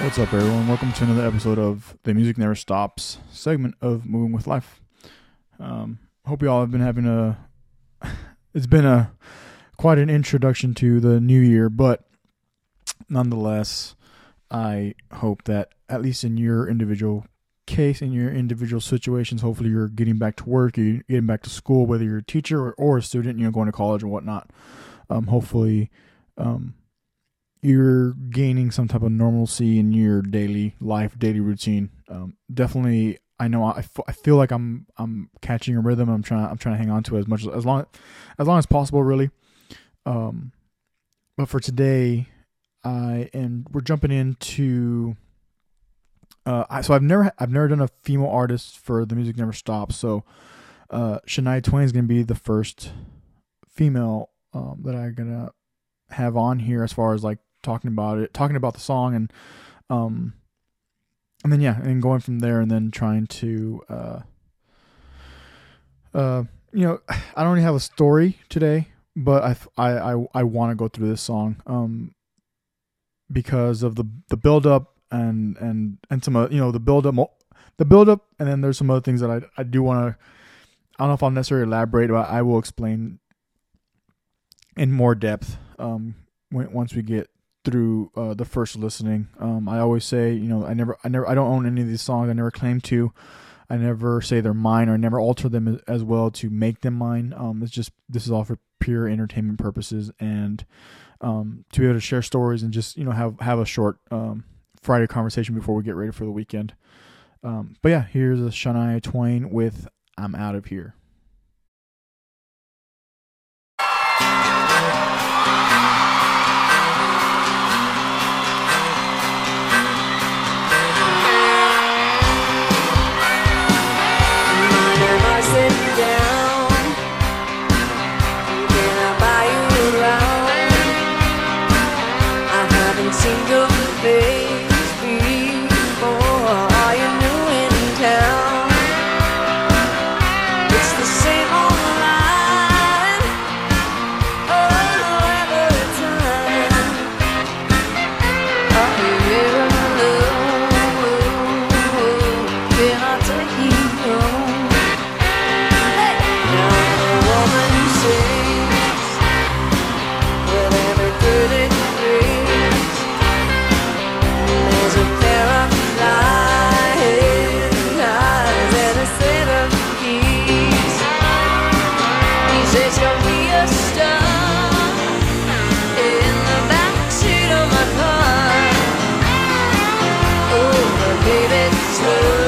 What's up, everyone? Welcome to another episode of the Music Never Stops segment of Moving with Life. Um, hope you all have been having a. It's been a quite an introduction to the new year, but nonetheless, I hope that at least in your individual case, in your individual situations, hopefully you're getting back to work, you're getting back to school, whether you're a teacher or, or a student, you know, going to college or whatnot. Um, hopefully, um, you're gaining some type of normalcy in your daily life, daily routine. Um, definitely, I know I, f- I feel like I'm I'm catching a rhythm. I'm trying I'm trying to hang on to it as much as, as long as long as possible, really. Um, but for today, I am we're jumping into. Uh, I, so I've never I've never done a female artist for the music never stops. So, uh, Shania Twain is gonna be the first female um, that I'm gonna have on here as far as like talking about it, talking about the song, and um, and then yeah, and going from there, and then trying to uh, uh, you know, I don't really have a story today, but I I I, I want to go through this song um because of the the build up and and and some uh, you know the build up the build up and then there's some other things that I I do want to I don't know if I'll necessarily elaborate but I will explain in more depth um when, once we get through uh, the first listening. Um, I always say, you know, I never, I never, I don't own any of these songs. I never claim to. I never say they're mine or I never alter them as, well to make them mine. Um, it's just this is all for pure entertainment purposes and um, to be able to share stories and just you know have have a short um, Friday conversation before we get ready for the weekend. Um, but yeah, here's a Shania Twain with "I'm Out of Here." Tell me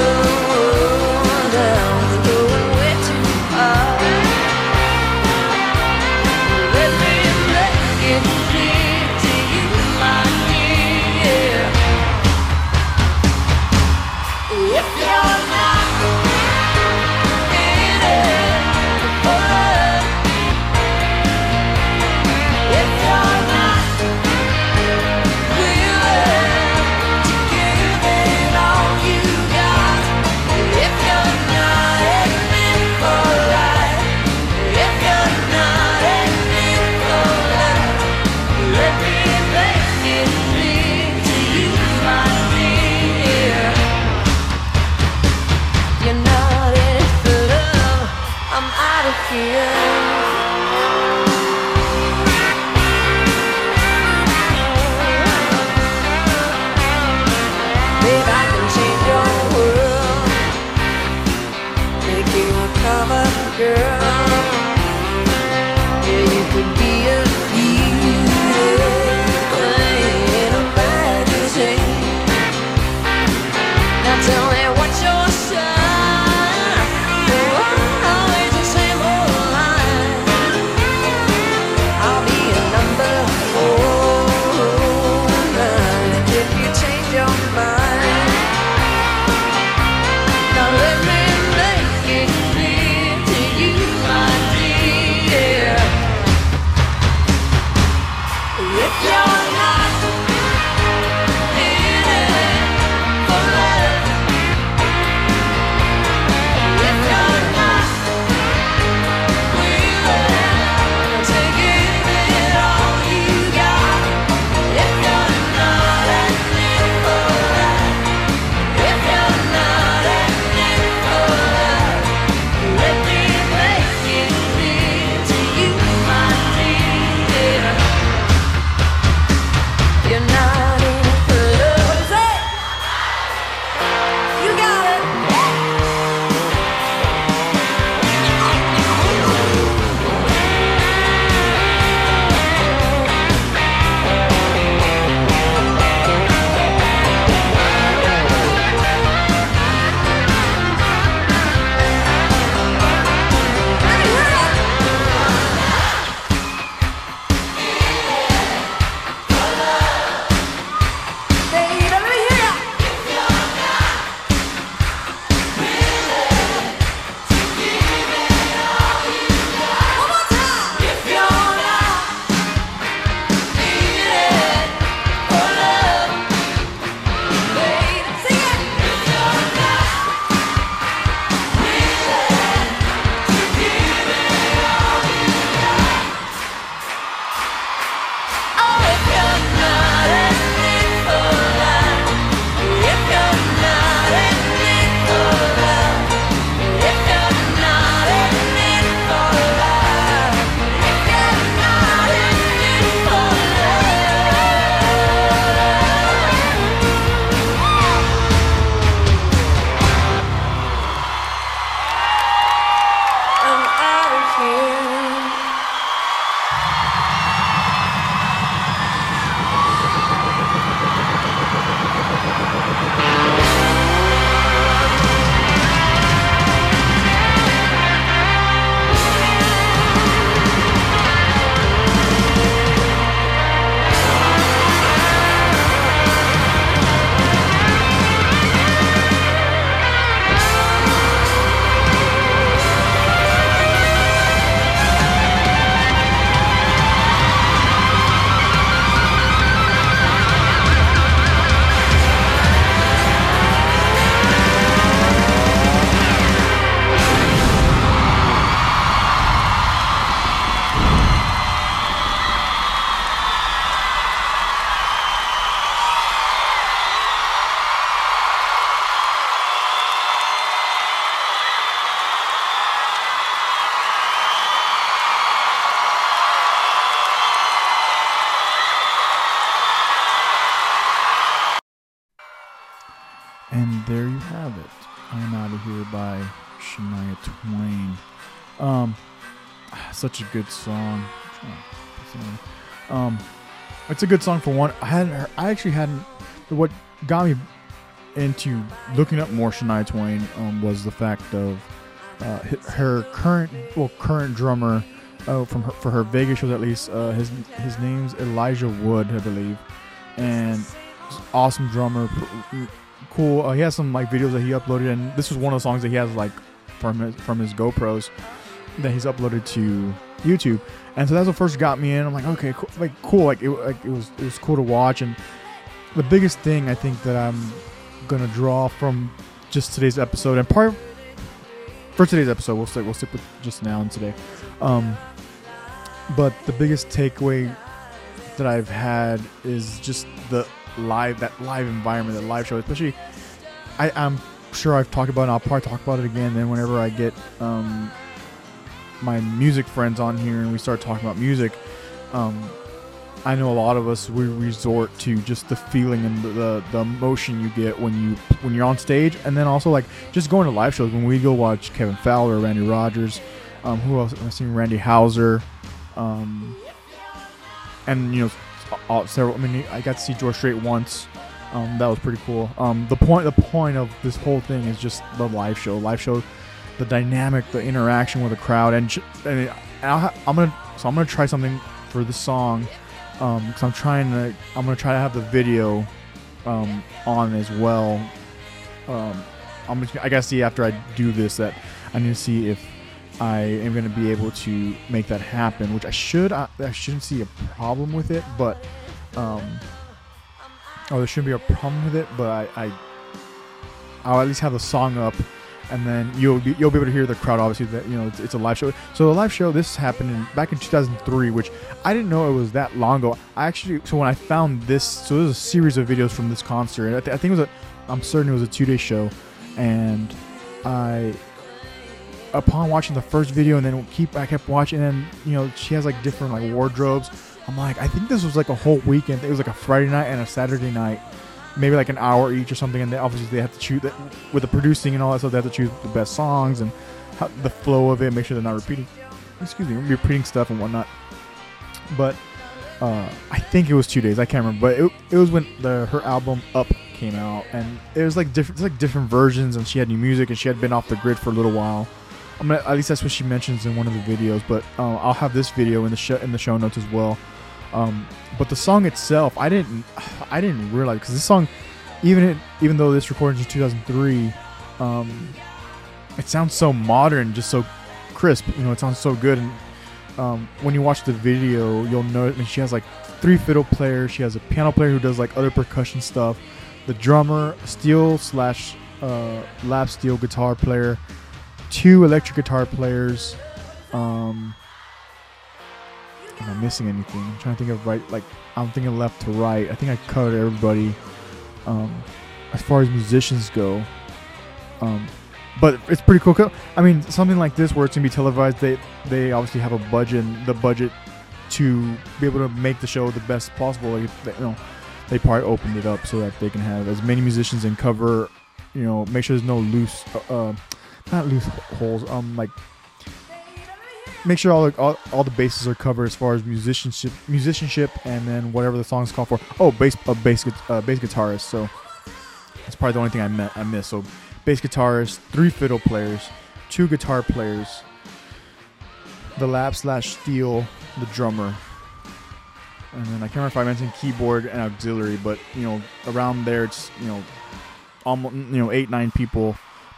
And there you have it. I'm out of here by Shania Twain. Um, such a good song. Um, it's a good song for one. I hadn't. Heard, I actually hadn't. What got me into looking up more Shania Twain um, was the fact of uh, her current, well, current drummer. Oh, from her, for her Vegas shows at least. Uh, his his name's Elijah Wood, I believe, and awesome drummer. Cool. Uh, he has some like videos that he uploaded, and this was one of the songs that he has like from his from his GoPros that he's uploaded to YouTube. And so that's what first got me in. I'm like, okay, cool. like cool. Like it, like it was it was cool to watch. And the biggest thing I think that I'm gonna draw from just today's episode and part for today's episode, we'll stick we'll stick with just now and today. Um, but the biggest takeaway that I've had is just the live that live environment, that live show, especially. I, I'm sure I've talked about it. And I'll probably talk about it again. Then whenever I get um, my music friends on here and we start talking about music, um, I know a lot of us we resort to just the feeling and the, the, the emotion you get when you when you're on stage, and then also like just going to live shows. When we go watch Kevin Fowler, Randy Rogers, um, who else? I've seen Randy Houser, um, and you know all, several. I mean, I got to see George Strait once. Um, that was pretty cool. Um, the point the point of this whole thing is just the live show. Live show the dynamic, the interaction with the crowd, and, and i am gonna so I'm gonna try something for this song um, I'm trying to I'm gonna try to have the video um, on as well. Um, I'm just, I gotta see after I do this that I need to see if I am gonna be able to make that happen, which I should. I, I shouldn't see a problem with it, but um, oh, there shouldn't be a problem with it, but I, I I'll at least have the song up and then you'll be you'll be able to hear the crowd. Obviously, that you know it's, it's, a live show. So the live show this happened in, back in 2003, which I didn't know it was that long ago. I actually so when I found this, so there's a series of videos from this concert. I, th- I think it was a, I'm certain it was a two day show, and I upon watching the first video and then keep I kept watching and you know she has like different like wardrobes. I'm like I think this was like a whole weekend. It was like a Friday night and a Saturday night maybe like an hour each or something, and they, obviously they have to choose with the producing and all that stuff. They have to choose the best songs and how, the flow of it. Make sure they're not repeating. Excuse me, repeating stuff and whatnot. But uh, I think it was two days. I can't remember, but it, it was when the her album Up came out, and it was like different, like different versions, and she had new music, and she had been off the grid for a little while. I'm gonna, at least that's what she mentions in one of the videos. But uh, I'll have this video in the show in the show notes as well. Um, but the song itself, I didn't, I didn't realize because this song, even it, even though this recording is 2003, um, it sounds so modern, just so crisp. You know, it sounds so good. And um, when you watch the video, you'll notice I mean, she has like three fiddle players. She has a piano player who does like other percussion stuff. The drummer, steel slash uh, lap steel guitar player, two electric guitar players. Um, am I missing anything? I'm trying to think of right, like I'm thinking left to right. I think I covered everybody. Um, as far as musicians go, um, but it's pretty cool. I mean, something like this where it's gonna be televised, they they obviously have a budget, the budget to be able to make the show the best possible. Like, you know, they probably opened it up so that they can have as many musicians and cover, you know, make sure there's no loose, uh, uh not loose holes, um, like make sure all, the, all, all the bases are covered as far as musicianship, musicianship, and then whatever the songs call for. Oh, bass, a bass, uh, bass guitarist. So that's probably the only thing I met, I missed. So bass guitarist, three fiddle players, two guitar players, the lap slash steel, the drummer, and then I can't remember if I mentioned keyboard and auxiliary, but you know around there it's you know almost you know eight nine people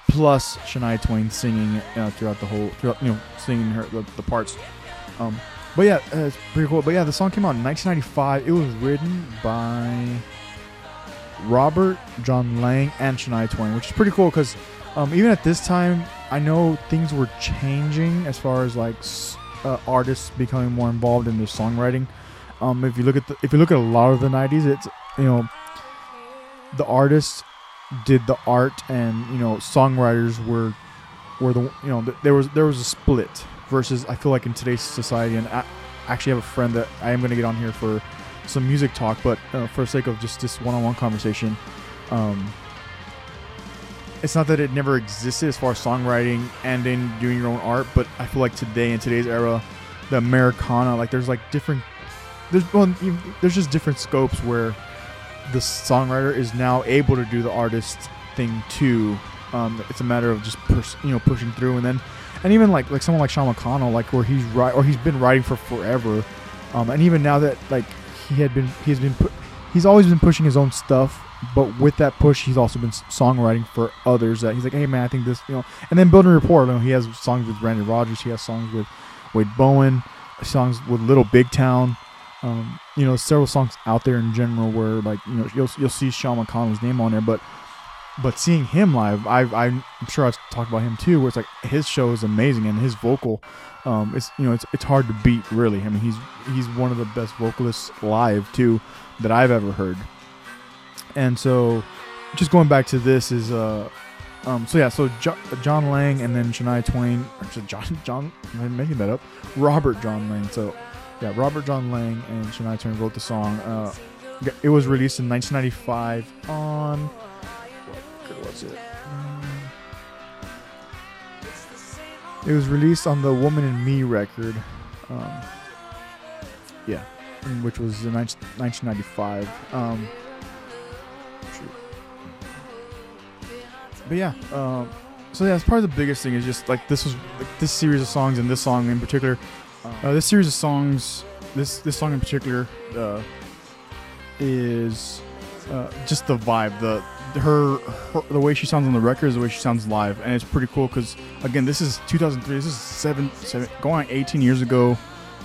plus Shania Twain singing uh, throughout the whole, throughout, you know, singing her the, the parts. Um, but yeah, uh, it's pretty cool. But yeah, the song came out in 1995. It was written by Robert John Lange and Shania Twain, which is pretty cool because um, even at this time, I know things were changing as far as like uh, artists becoming more involved in their songwriting. Um, if you look at the, if you look at a lot of the 90s, it's you know the artists did the art and you know songwriters were were the you know there was there was a split versus I feel like in today's society. And I actually have a friend that I am going to get on here for some music talk but uh, for the sake of just this one-on-one conversation um, it's not that it never existed as far as songwriting and in doing your own art, but I feel like today in today's era, the Americana, like there's like different, there's well, there's just different scopes where the songwriter is now able to do the artist thing too. Um, it's a matter of just pers- you know pushing through, and then and even like like someone like Sean McConnell, like where he's right or he's been writing for forever, um, and even now that like he had been he's been put he's always been pushing his own stuff, but with that push, he's also been songwriting for others. That he's like, hey man, I think this, you know, and then building rapport. You know, he has songs with Randy Rogers, he has songs with Wade Bowen, songs with Little Big Town. Um, you know, several songs out there in general where like you know you'll you'll see Sean McConnell's name on there, but but seeing him live, I I'm sure I've talked about him too. Where it's like his show is amazing and his vocal, um, it's you know it's it's hard to beat really. I mean he's he's one of the best vocalists live too that I've ever heard. And so, just going back to this is uh, um, so yeah, so jo- John Lange and then Shania Twain, or John John, am making that up? Robert John Lange. So yeah, Robert John Lange and Shania Twain wrote the song. Uh, it was released in 1995 on what was it? Mm. It was released on the Woman in Me record. Um, yeah, which was in 19- 1995. Um. But yeah, um, so yeah, it's probably the biggest thing is just like this was like, this series of songs and this song in particular. Uh, this series of songs, this this song in particular, uh, is uh, just the vibe. The her, her the way she sounds on the record is the way she sounds live, and it's pretty cool because again, this is 2003. This is seven, seven going on 18 years ago.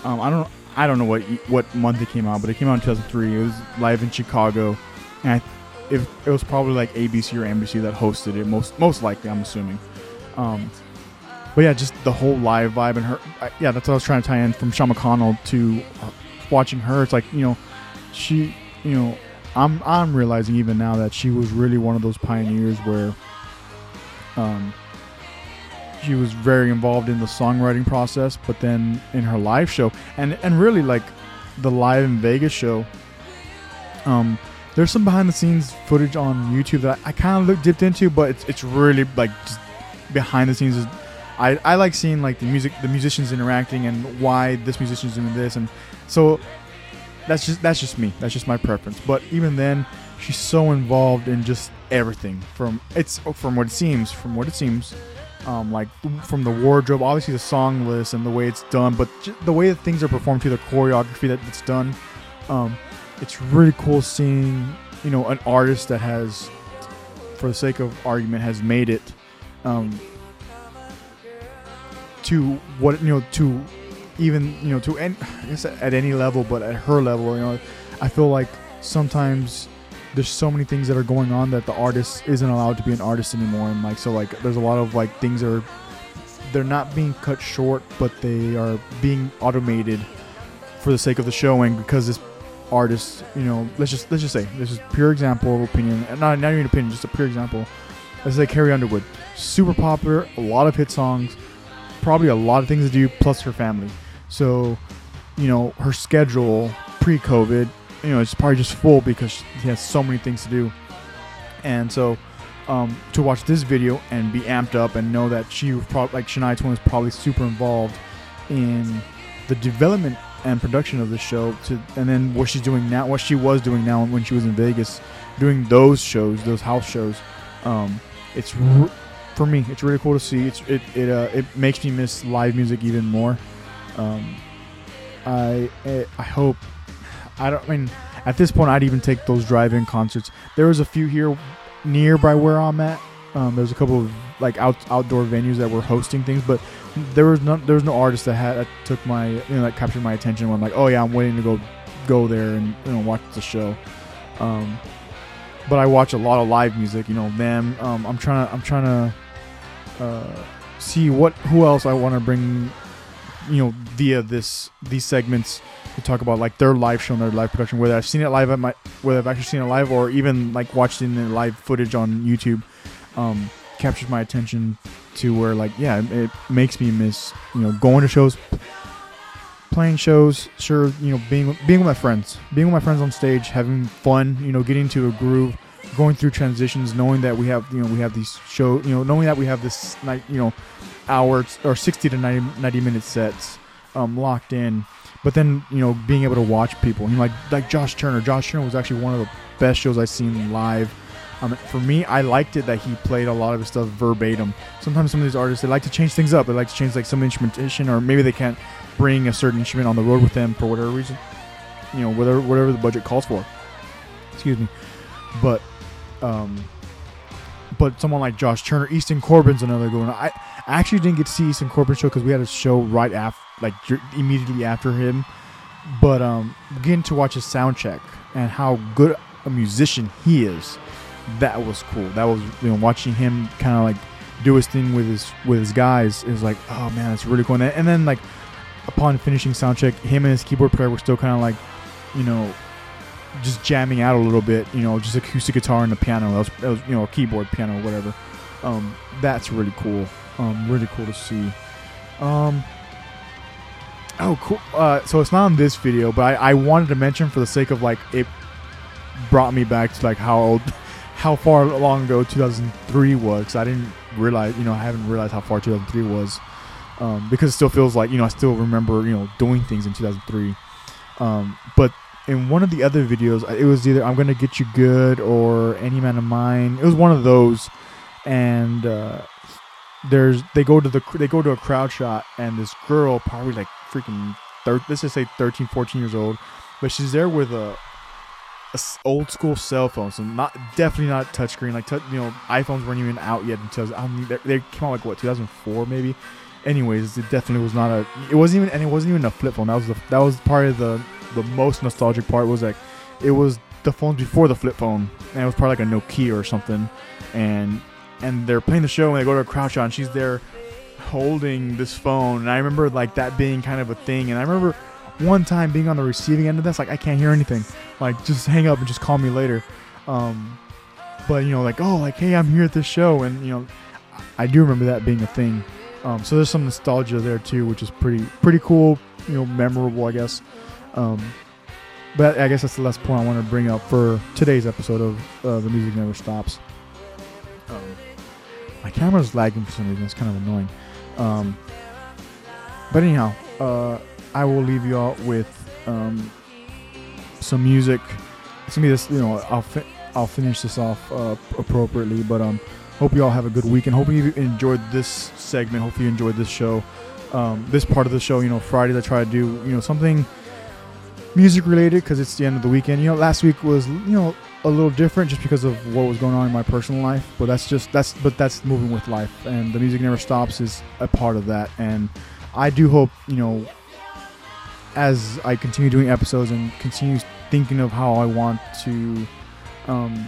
Um, I don't I don't know what what month it came out, but it came out in 2003. It was live in Chicago, and I, it, it was probably like ABC or NBC that hosted it. Most most likely, I'm assuming. Um, but yeah, just the whole live vibe and her. I, yeah, that's what I was trying to tie in from Sean McConnell to uh, watching her. It's like you know, she you know, I'm I'm realizing even now that she was really one of those pioneers where, um, she was very involved in the songwriting process, but then in her live show and and really like the live in Vegas show. Um, there's some behind the scenes footage on YouTube that I kind of looked dipped into, but it's it's really like just behind the scenes is. I, I like seeing like the music the musicians interacting and why this musician's doing this. And so that's just that's just me. That's just my preference. But even then she's so involved in just everything from it's from what it seems from what it seems um, like from the wardrobe obviously the song list and the way it's done but the way that things are performed to the choreography that it's done um, it's really cool seeing you know an artist that has for the sake of argument has made it um, to what you know to even you know to any, I guess at any level, but at her level, you know, I feel like sometimes there's so many things that are going on that the artist isn't allowed to be an artist anymore, and like so like there's a lot of like things are they're not being cut short, but they are being automated for the sake of the showing because this artist, you know, let's just let's just say this is pure example of opinion, and not not even opinion, just a pure example. Let's say Carrie Underwood, super popular, a lot of hit songs, probably a lot of things to do, plus her family. So, you know, her schedule pre-COVID, you know, it's probably just full because she has so many things to do. And so, um, to watch this video and be amped up and know that she probably like Shania Twain was probably super involved in the development and production of the show to and then what she's doing now what she was doing now when she was in Vegas doing those shows those house shows um, it's r- for me it's really cool to see. It's it it, uh, it makes me miss live music even more. Um, I I hope I don't I mean at this point I'd even take those drive-in concerts. There was a few here nearby where I'm at. Um, there's a couple of like out, outdoor venues that were hosting things but there was no there was no artist that had that took my you know that captured my attention when I'm like oh yeah I'm waiting to go go there and you know watch the show. Um, but I watch a lot of live music you know them um, I'm trying to I'm trying to uh, see what who else I want to bring you know via this these segments to talk about like their live show and their live production whether I've seen it live at my whether I've actually seen it live or even like watched in the live footage on YouTube um, captures my attention to where like yeah it, it makes me miss you know going to shows playing shows sure you know being being with my friends being with my friends on stage having fun you know getting to a groove going through transitions, knowing that we have you know we have these show you know knowing that we have this night you know hour or 60 to 90, 90 minute sets um, locked in. But then you know being able to watch people you know, like like Josh Turner. Josh Turner was actually one of the best shows I've seen live. Um, for me I liked it that he played a lot of his stuff verbatim. Sometimes some of these artists they like to change things up. They like to change like some instrumentation or maybe they can't bring a certain instrument on the road with them for whatever reason you know whatever whatever the budget calls for. Excuse me. But um but someone like Josh Turner, Easton Corbin's another good one. I, actually didn't get to see Easton Corbin's show because we had a show right after, like immediately after him. But um, getting to watch his sound check and how good a musician he is, that was cool. That was you know watching him kind of like do his thing with his with his guys is like oh man that's really cool. And then like upon finishing sound check, him and his keyboard player were still kind of like you know just jamming out a little bit, you know, just acoustic guitar and the piano. That was, that was you know, a keyboard, piano, whatever. Um, that's really cool. Um, really cool to see. Um, oh, cool. Uh, so it's not on this video, but I, I wanted to mention for the sake of like it brought me back to like how old, how far long ago 2003 was. I didn't realize, you know, I haven't realized how far 2003 was. Um, because it still feels like you know I still remember you know doing things in 2003. Um, but in one of the other videos, it was either I'm gonna get you good or Any Man of Mine. It was one of those, and uh, there's they go to the they go to a crowd shot, and this girl probably like freaking thir- let's just say 13, 14 years old, but she's there with a, a old school cell phone, so not definitely not touchscreen. Like you know, iPhones weren't even out yet until I mean, they, they came out like what 2004 maybe. Anyways, it definitely was not a. It wasn't even, and it wasn't even a flip phone. That was the that was part of the the most nostalgic part was like it was the phones before the flip phone, and it was probably like a Nokia or something, and and they're playing the show and they go to a crowd shot and she's there holding this phone, and I remember like that being kind of a thing, and I remember one time being on the receiving end of this, like I can't hear anything, like just hang up and just call me later. Um, but you know, like oh, like hey, I'm here at this show, and you know, I do remember that being a thing. Um, so there's some nostalgia there too, which is pretty pretty cool, you know, memorable, I guess. Um, but I guess that's the last point I want to bring up for today's episode of uh, The Music Never Stops. Um, my camera's lagging for some reason. It's kind of annoying. Um, but anyhow, uh, I will leave you all with um, some music. It's gonna be this, you know. I'll fi- I'll finish this off uh, appropriately, but um, hope you all have a good weekend. Hope you enjoyed this segment. Hope you enjoyed this show, um, this part of the show. You know, Fridays I try to do you know something music related because it's the end of the weekend. You know, last week was you know a little different just because of what was going on in my personal life. But that's just that's but that's moving with life, and the music never stops is a part of that. And I do hope you know as I continue doing episodes and continue thinking of how I want to um,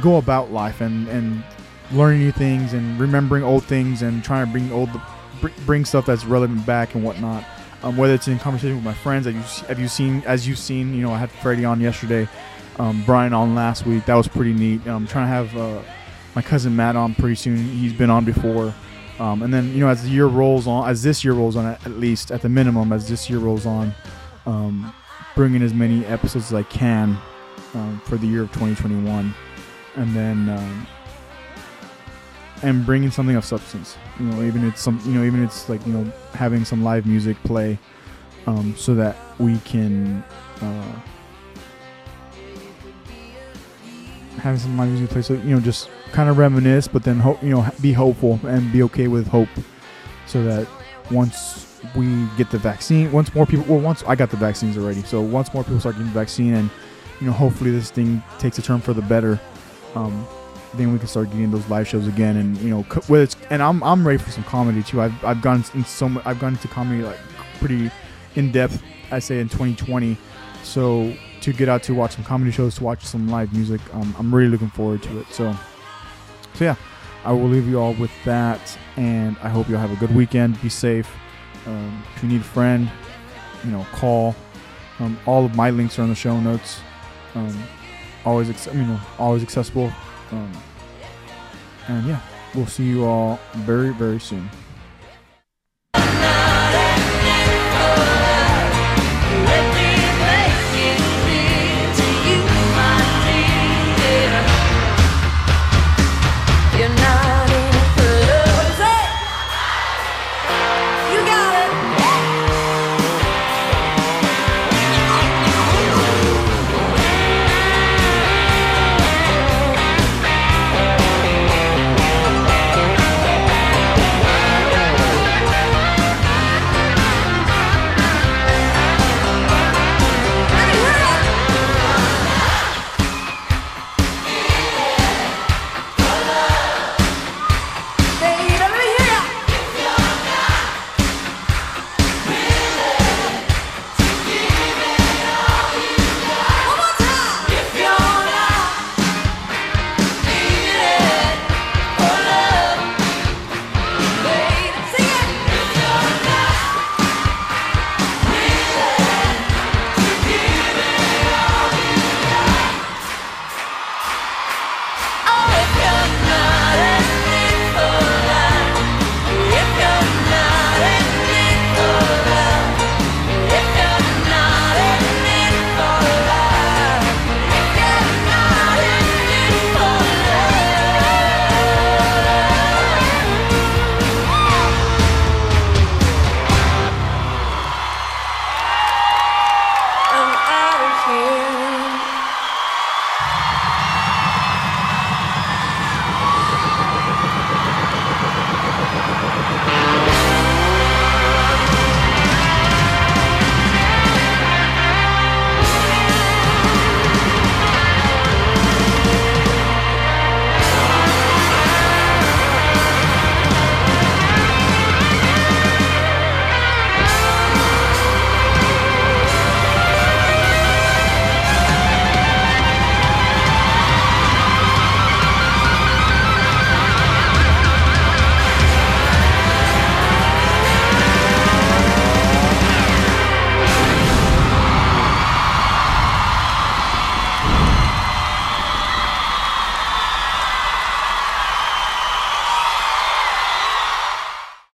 go about life and and learning new things and remembering old things and trying to bring old bring stuff that's relevant back and whatnot um, whether it's in conversation with my friends. Have you, have you seen, as you've seen, you know, I had Freddie on yesterday, um, Brian on last week. That was pretty neat. I'm trying to have uh, my cousin Matt on pretty soon. He's been on before. Um, and then, you know, as the year rolls on, as this year rolls on, at, least at the minimum, as this year rolls on, um, bringing as many episodes as I can um, for the year of 2021. And then, um, and bringing something of substance. You know, even it's some, you know, even it's like you know having some live music play, um, so that we can uh, having some live music play. So you know, just kind of reminisce, but then hope you know be hopeful and be okay with hope, so that once we get the vaccine, once more people, well, once I got the vaccines already, so once more people start getting the vaccine, and you know, hopefully this thing takes a turn for the better. Um, then we can start getting those live shows again and you know whether it's and I'm, I'm ready for some comedy too. I've, I've gone in so much I've gone into comedy like pretty in depth I say in 2020 so to get out to watch some comedy shows to watch some live music um, I'm really looking forward to it. So so yeah I will leave you all with that and I hope you all have a good weekend. Be safe. Um, if you need a friend you know call. Um, all of my links are in the show notes. Um, always you know always accessible um, and yeah, we'll see you all very, very soon.